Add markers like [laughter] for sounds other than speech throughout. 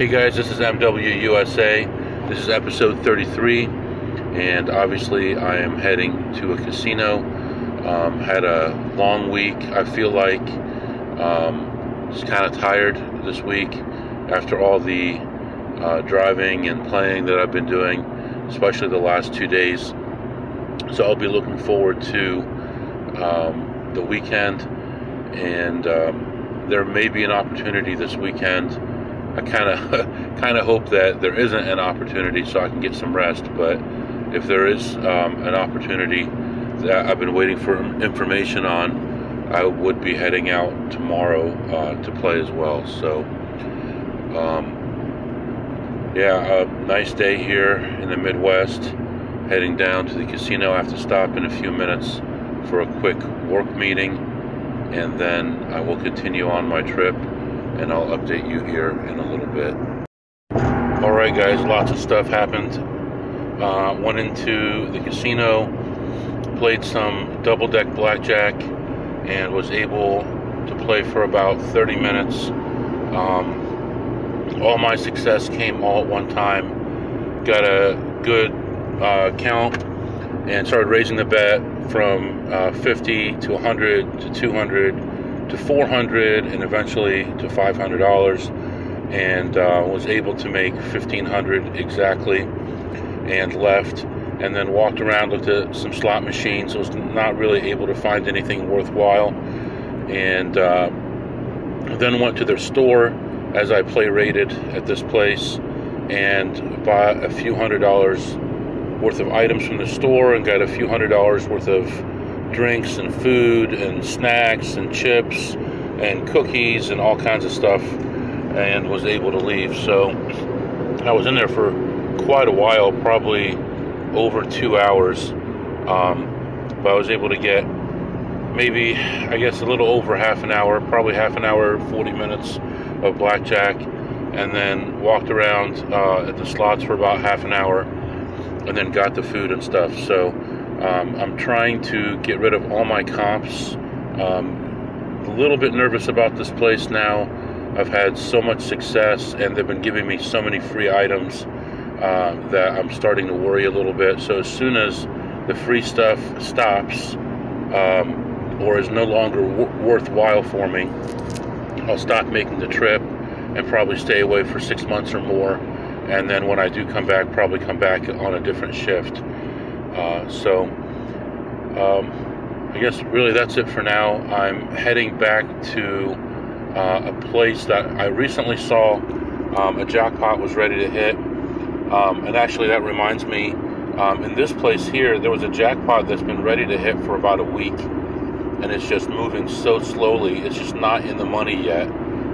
Hey guys, this is MWUSA. This is episode 33, and obviously I am heading to a casino. Um, had a long week. I feel like um, just kind of tired this week after all the uh, driving and playing that I've been doing, especially the last two days. So I'll be looking forward to um, the weekend, and um, there may be an opportunity this weekend. I kind of [laughs] kind of hope that there isn't an opportunity so I can get some rest. But if there is um, an opportunity that I've been waiting for information on, I would be heading out tomorrow uh, to play as well. So, um, yeah, a nice day here in the Midwest. Heading down to the casino. I have to stop in a few minutes for a quick work meeting, and then I will continue on my trip, and I'll update you here in a little bit. All right, guys, lots of stuff happened. Uh, went into the casino, played some double deck blackjack, and was able to play for about 30 minutes. Um, all my success came all at one time. Got a good uh, count and started raising the bet from uh, 50 to 100 to 200 to 400 and eventually to $500 and uh, was able to make 1500 exactly and left and then walked around looked at some slot machines was not really able to find anything worthwhile and uh, then went to their store as I play rated at this place and bought a few hundred dollars worth of items from the store and got a few hundred dollars worth of drinks and food and snacks and chips and cookies and all kinds of stuff and was able to leave. So I was in there for quite a while, probably over two hours. Um, but I was able to get maybe, I guess, a little over half an hour, probably half an hour, 40 minutes of blackjack, and then walked around uh, at the slots for about half an hour and then got the food and stuff. So um, I'm trying to get rid of all my comps. Um, a little bit nervous about this place now. I've had so much success, and they've been giving me so many free items uh, that I'm starting to worry a little bit. So as soon as the free stuff stops um, or is no longer w- worthwhile for me, I'll stop making the trip and probably stay away for six months or more and then when I do come back, probably come back on a different shift. Uh, so, um, I guess really that's it for now. I'm heading back to uh, a place that I recently saw um, a jackpot was ready to hit, um, and actually that reminds me. Um, in this place here, there was a jackpot that's been ready to hit for about a week, and it's just moving so slowly. It's just not in the money yet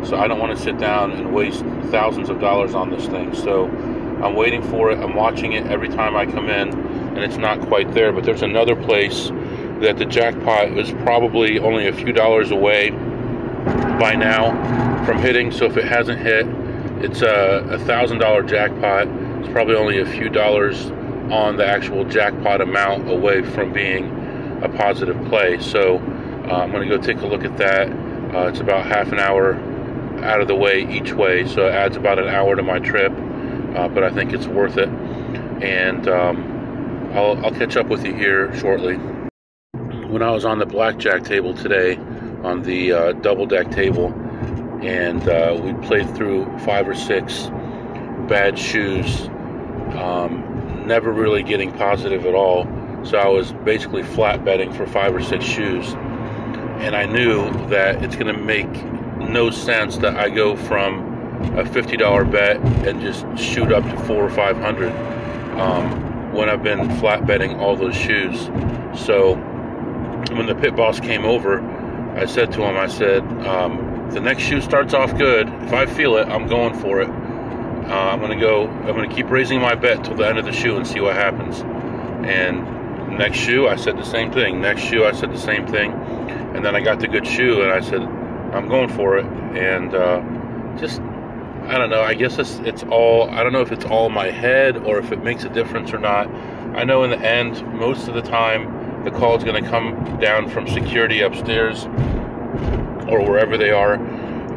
so I don't want to sit down and waste thousands of dollars on this thing. So I'm waiting for it. I'm watching it every time I come in, and it's not quite there. But there's another place that the jackpot is probably only a few dollars away by now from hitting. So if it hasn't hit, it's a thousand dollar jackpot. It's probably only a few dollars on the actual jackpot amount away from being a positive play. So uh, I'm going to go take a look at that. Uh, it's about half an hour out of the way each way, so it adds about an hour to my trip. Uh, but I think it's worth it, and um, I'll, I'll catch up with you here shortly. When I was on the blackjack table today, on the uh, double deck table, and uh, we played through five or six bad shoes, um, never really getting positive at all. So I was basically flat betting for five or six shoes, and I knew that it's going to make no sense that I go from a $50 bet and just shoot up to four or 500 um, when I've been flat betting all those shoes. So when the pit boss came over, I said to him, I said, um, the next shoe starts off good. If I feel it, I'm going for it. Uh, I'm to go, I'm to keep raising my bet till the end of the shoe and see what happens. And next shoe, I said the same thing. Next shoe, I said the same thing. And then I got the good shoe and I said, I'm going for it, and uh, just I don't know. I guess it's it's all I don't know if it's all my head or if it makes a difference or not. I know in the end, most of the time, the call is going to come down from security upstairs or wherever they are.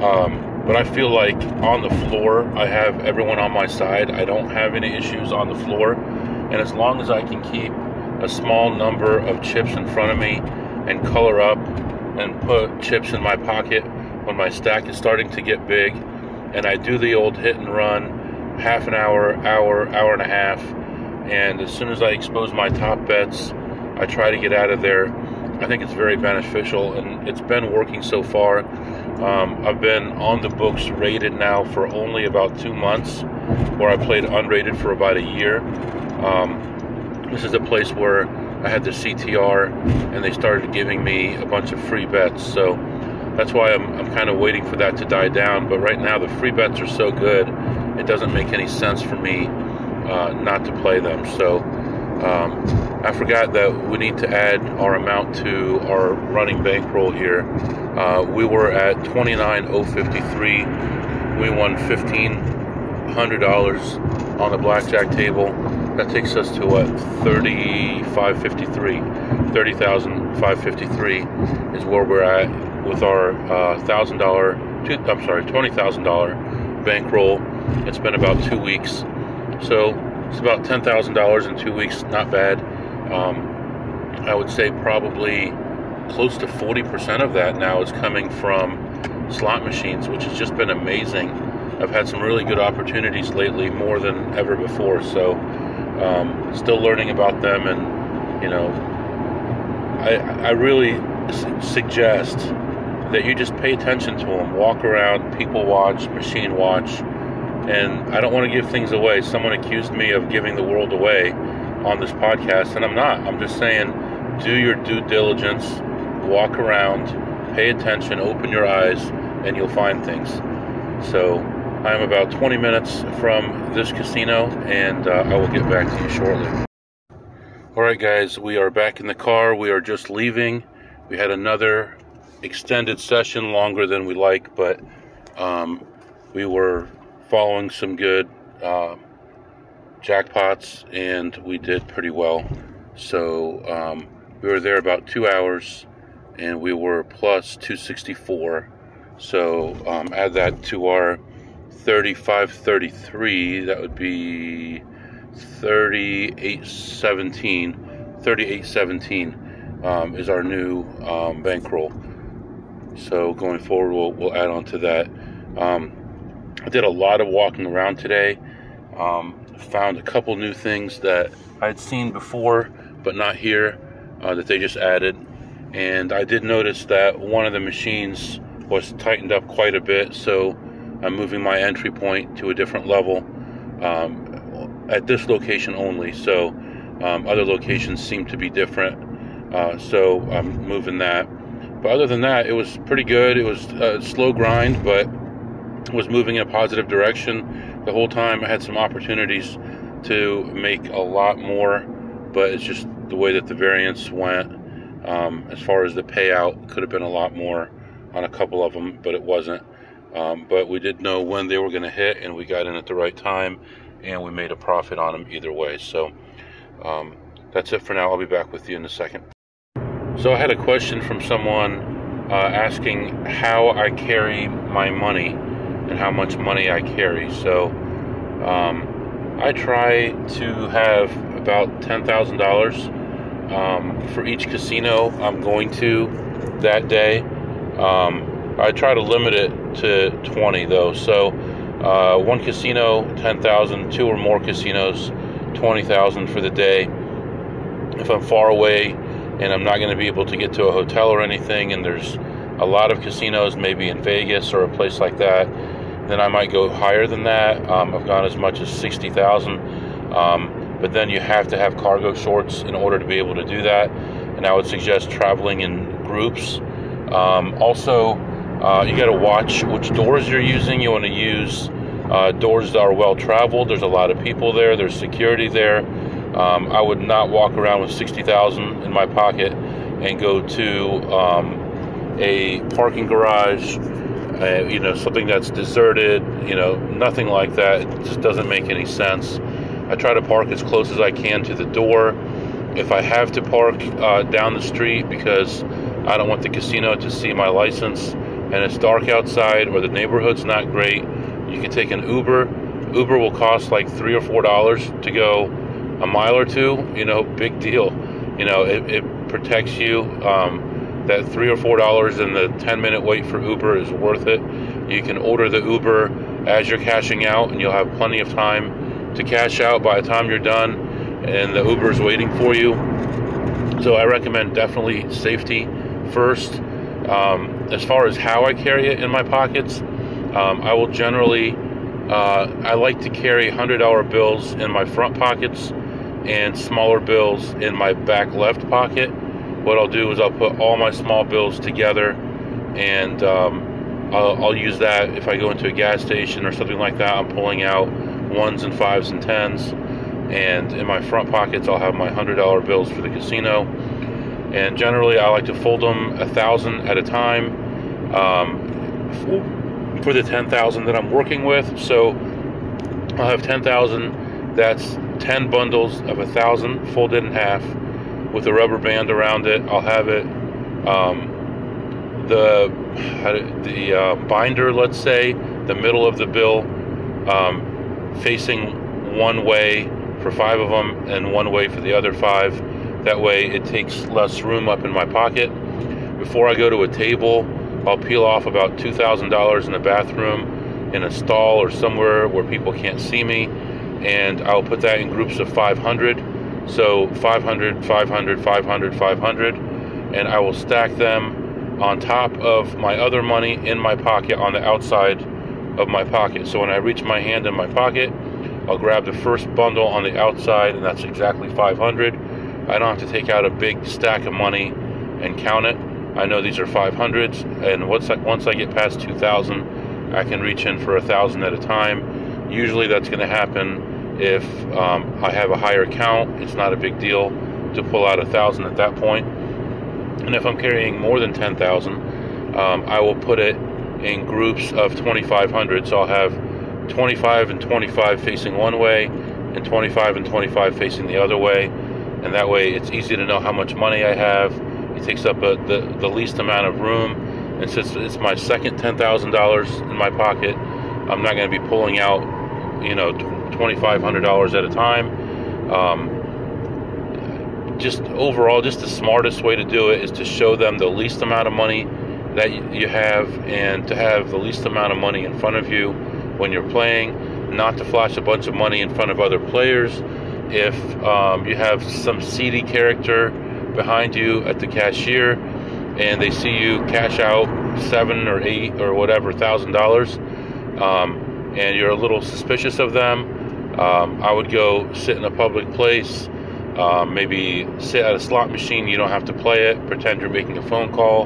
Um, but I feel like on the floor, I have everyone on my side. I don't have any issues on the floor. And as long as I can keep a small number of chips in front of me and color up and put chips in my pocket when my stack is starting to get big, and I do the old hit and run, half an hour, hour, hour and a half, and as soon as I expose my top bets, I try to get out of there. I think it's very beneficial, and it's been working so far. Um, I've been on the books rated now for only about two months, where I played unrated for about a year. Um, this is a place where I had the CTR, and they started giving me a bunch of free bets. So that's why I'm, I'm kind of waiting for that to die down. But right now, the free bets are so good, it doesn't make any sense for me uh, not to play them. So um, I forgot that we need to add our amount to our running bankroll here. Uh, we were at 29053. We won $1,500 on the blackjack table. That takes us to what 3553. 30,553 is where we're at with our uh, thousand dollar. I'm sorry, twenty thousand dollar bankroll. It's been about two weeks, so it's about ten thousand dollars in two weeks. Not bad. Um, I would say probably close to 40% of that now is coming from slot machines, which has just been amazing. I've had some really good opportunities lately, more than ever before. So, um, still learning about them, and you know, I I really suggest that you just pay attention to them, walk around, people watch, machine watch, and I don't want to give things away. Someone accused me of giving the world away on this podcast, and I'm not. I'm just saying, do your due diligence, walk around, pay attention, open your eyes, and you'll find things. So, I'm about 20 minutes from this casino, and uh, I will get back to you shortly. All right, guys, we are back in the car. We are just leaving. We had another extended session, longer than we like, but um, we were following some good uh, jackpots, and we did pretty well. So um, we were there about two hours, and we were plus 264. So um, add that to our 3533, that would be 3817. 3817 um, is our new um, bankroll. So going forward, we'll, we'll add on to that. Um, I did a lot of walking around today. Um, found a couple new things that I'd seen before, but not here, uh, that they just added. And I did notice that one of the machines was tightened up quite a bit, so I'm moving my entry point to a different level um, at this location only. So um, other locations seem to be different, uh, so I'm moving that. But other than that, it was pretty good. It was a slow grind, but was moving in a positive direction the whole time. I had some opportunities to make a lot more, but it's just the way that the variance went. Um, as far as the payout, could have been a lot more on a couple of them, but it wasn't. Um, but we did know when they were going to hit, and we got in at the right time, and we made a profit on them either way. So um, that's it for now. I'll be back with you in a second. So I had a question from someone uh, asking how I carry my money and how much money I carry. So um, I try to have about ten thousand dollars um, for each casino I'm going to that day. Um, I try to limit it to twenty though. So uh, one casino, ten thousand. Two or more casinos, twenty thousand for the day. If I'm far away and I'm not going to be able to get to a hotel or anything, and there's a lot of casinos, maybe in Vegas or a place like that, then I might go higher than that. Um, I've gone as much as 60,000. Um, but then you have to have cargo shorts in order to be able to do that. And I would suggest traveling in groups. Um, also, uh, you got to watch which doors you're using. You want to use uh, doors that are well traveled. There's a lot of people there. There's security there. Um, I would not walk around with 60,000 in my pocket and go to um, a parking garage uh, you know, something that's deserted, you know, nothing like that. It just doesn't make any sense. I try to park as close as I can to the door. If I have to park uh, down the street because I don't want the casino to see my license, and it's dark outside or the neighborhood's not great, you can take an Uber. Uber will cost like three or four dollars to go a mile or two. You know, big deal. You know, it, it protects you. Um, that three or four dollars and the 10 minute wait for Uber is worth it. You can order the Uber as you're cashing out, and you'll have plenty of time to cash out by the time you're done, and the Uber is waiting for you. So I recommend definitely safety first. Um, as far as how I carry it in my pockets, um, I will generally, uh, I like to carry $100 bills in my front pockets and smaller bills in my back left pocket. What I'll do is I'll put all my small bills together and um, I'll, I'll, use that if I go into a gas station or something like that. I'm pulling out ones and fives and tens. And in my front pockets, I'll have my $100 bills for the casino and generally I like to fold them a thousand at a time um, for the 10,000 that I'm working with. So I'll have 10,000. That's 10 bundles of a thousand folded in half with a rubber band around it. I'll have it um, the the uh, binder, let's say, the middle of the bill um, facing one way for five of them and one way for the other five that way it takes less room up in my pocket. Before I go to a table, I'll peel off about $2,000 in the bathroom in a stall or somewhere where people can't see me, and I'll put that in groups of 500. So 500, 500, 500, 500, and I will stack them on top of my other money in my pocket on the outside of my pocket. So when I reach my hand in my pocket, I'll grab the first bundle on the outside, and that's exactly 500 I don't have to take out a big stack of money and count it. I know these are 500s, and once I, once I get past 2,000, I can reach in for a thousand at a time. Usually, that's going to happen if um, I have a higher count. It's not a big deal to pull out a thousand at that point. And if I'm carrying more than 10,000, um, I will put it in groups of 2,500. So I'll have 25 and 25 facing one way, and 25 and 25 facing the other way and that way it's easy to know how much money I have. It takes up a, the, the least amount of room. And since it's my second $10,000 in my pocket, I'm not going to be pulling out, you know, $2,500 at a time. Um, just overall, just the smartest way to do it is to show them the least amount of money that you have and to have the least amount of money in front of you when you're playing, not to flash a bunch of money in front of other players if um, you have some seedy character behind you at the cashier and they see you cash out seven or eight or whatever thousand dollars um, and you're a little suspicious of them um, i would go sit in a public place um, maybe sit at a slot machine you don't have to play it pretend you're making a phone call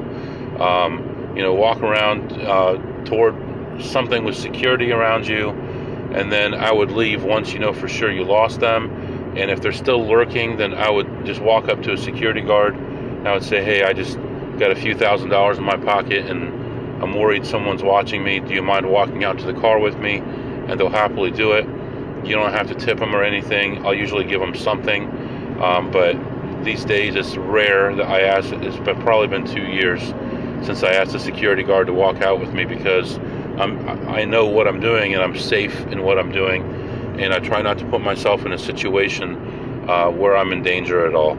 um, you know walk around uh, toward something with security around you and then i would leave once you know for sure you lost them and if they're still lurking, then I would just walk up to a security guard. And I would say, hey, I just got a few thousand dollars in my pocket and I'm worried someone's watching me. Do you mind walking out to the car with me? And they'll happily do it. You don't have to tip them or anything. I'll usually give them something. Um, but these days it's rare that I ask. It's been, probably been two years since I asked a security guard to walk out with me because I'm, I know what I'm doing and I'm safe in what I'm doing and I try not to put myself in a situation uh, where I'm in danger at all.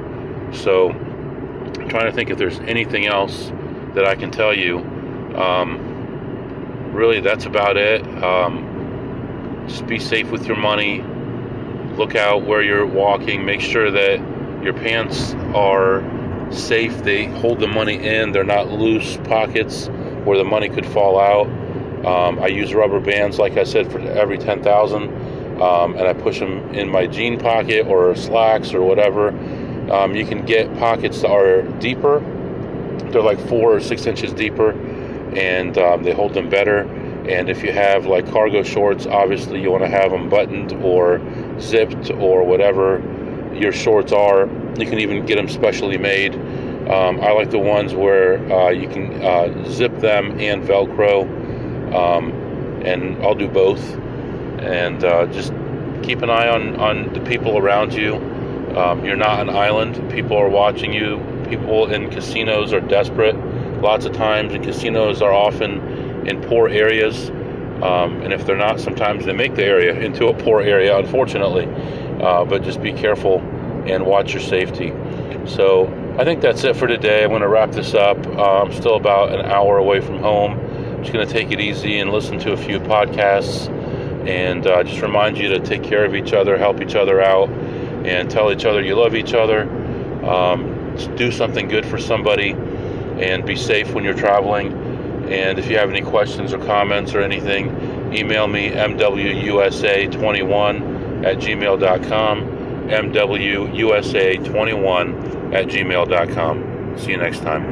So, I'm trying to think if there's anything else that I can tell you. Um, really, that's about it. Um, just be safe with your money. Look out where you're walking. Make sure that your pants are safe. They hold the money in. They're not loose pockets where the money could fall out. Um, I use rubber bands, like I said, for every 10,000 um, and I push them in my jean pocket or slacks or whatever. Um, you can get pockets that are deeper. They're like four or six inches deeper, and um, they hold them better. And if you have like cargo shorts, obviously you want to have them buttoned or zipped or whatever your shorts are. You can even get them specially made. Um, I like the ones where uh, you can uh, zip them and Velcro, um, and I'll do both and uh, just keep an eye on, on the people around you. Um, you're not an island. People are watching you. People in casinos are desperate Lots of times, and casinos are often in poor areas. Um, and if they're not, sometimes they make the area into a poor area, unfortunately. Uh, but just be careful and watch your safety. So I think that's it for today. I'm going to wrap this up. Uh, I'm still about an hour away from home. Just going to take it easy and listen to a few podcasts and uh, just remind you to take care of each other, help each other out, and tell each other you love each other. Um, do something good for somebody and be safe when you're traveling. And if you have any questions or comments or anything, email me mwusa21 at gmail.com. mwusa21 at gmail.com. See you next time.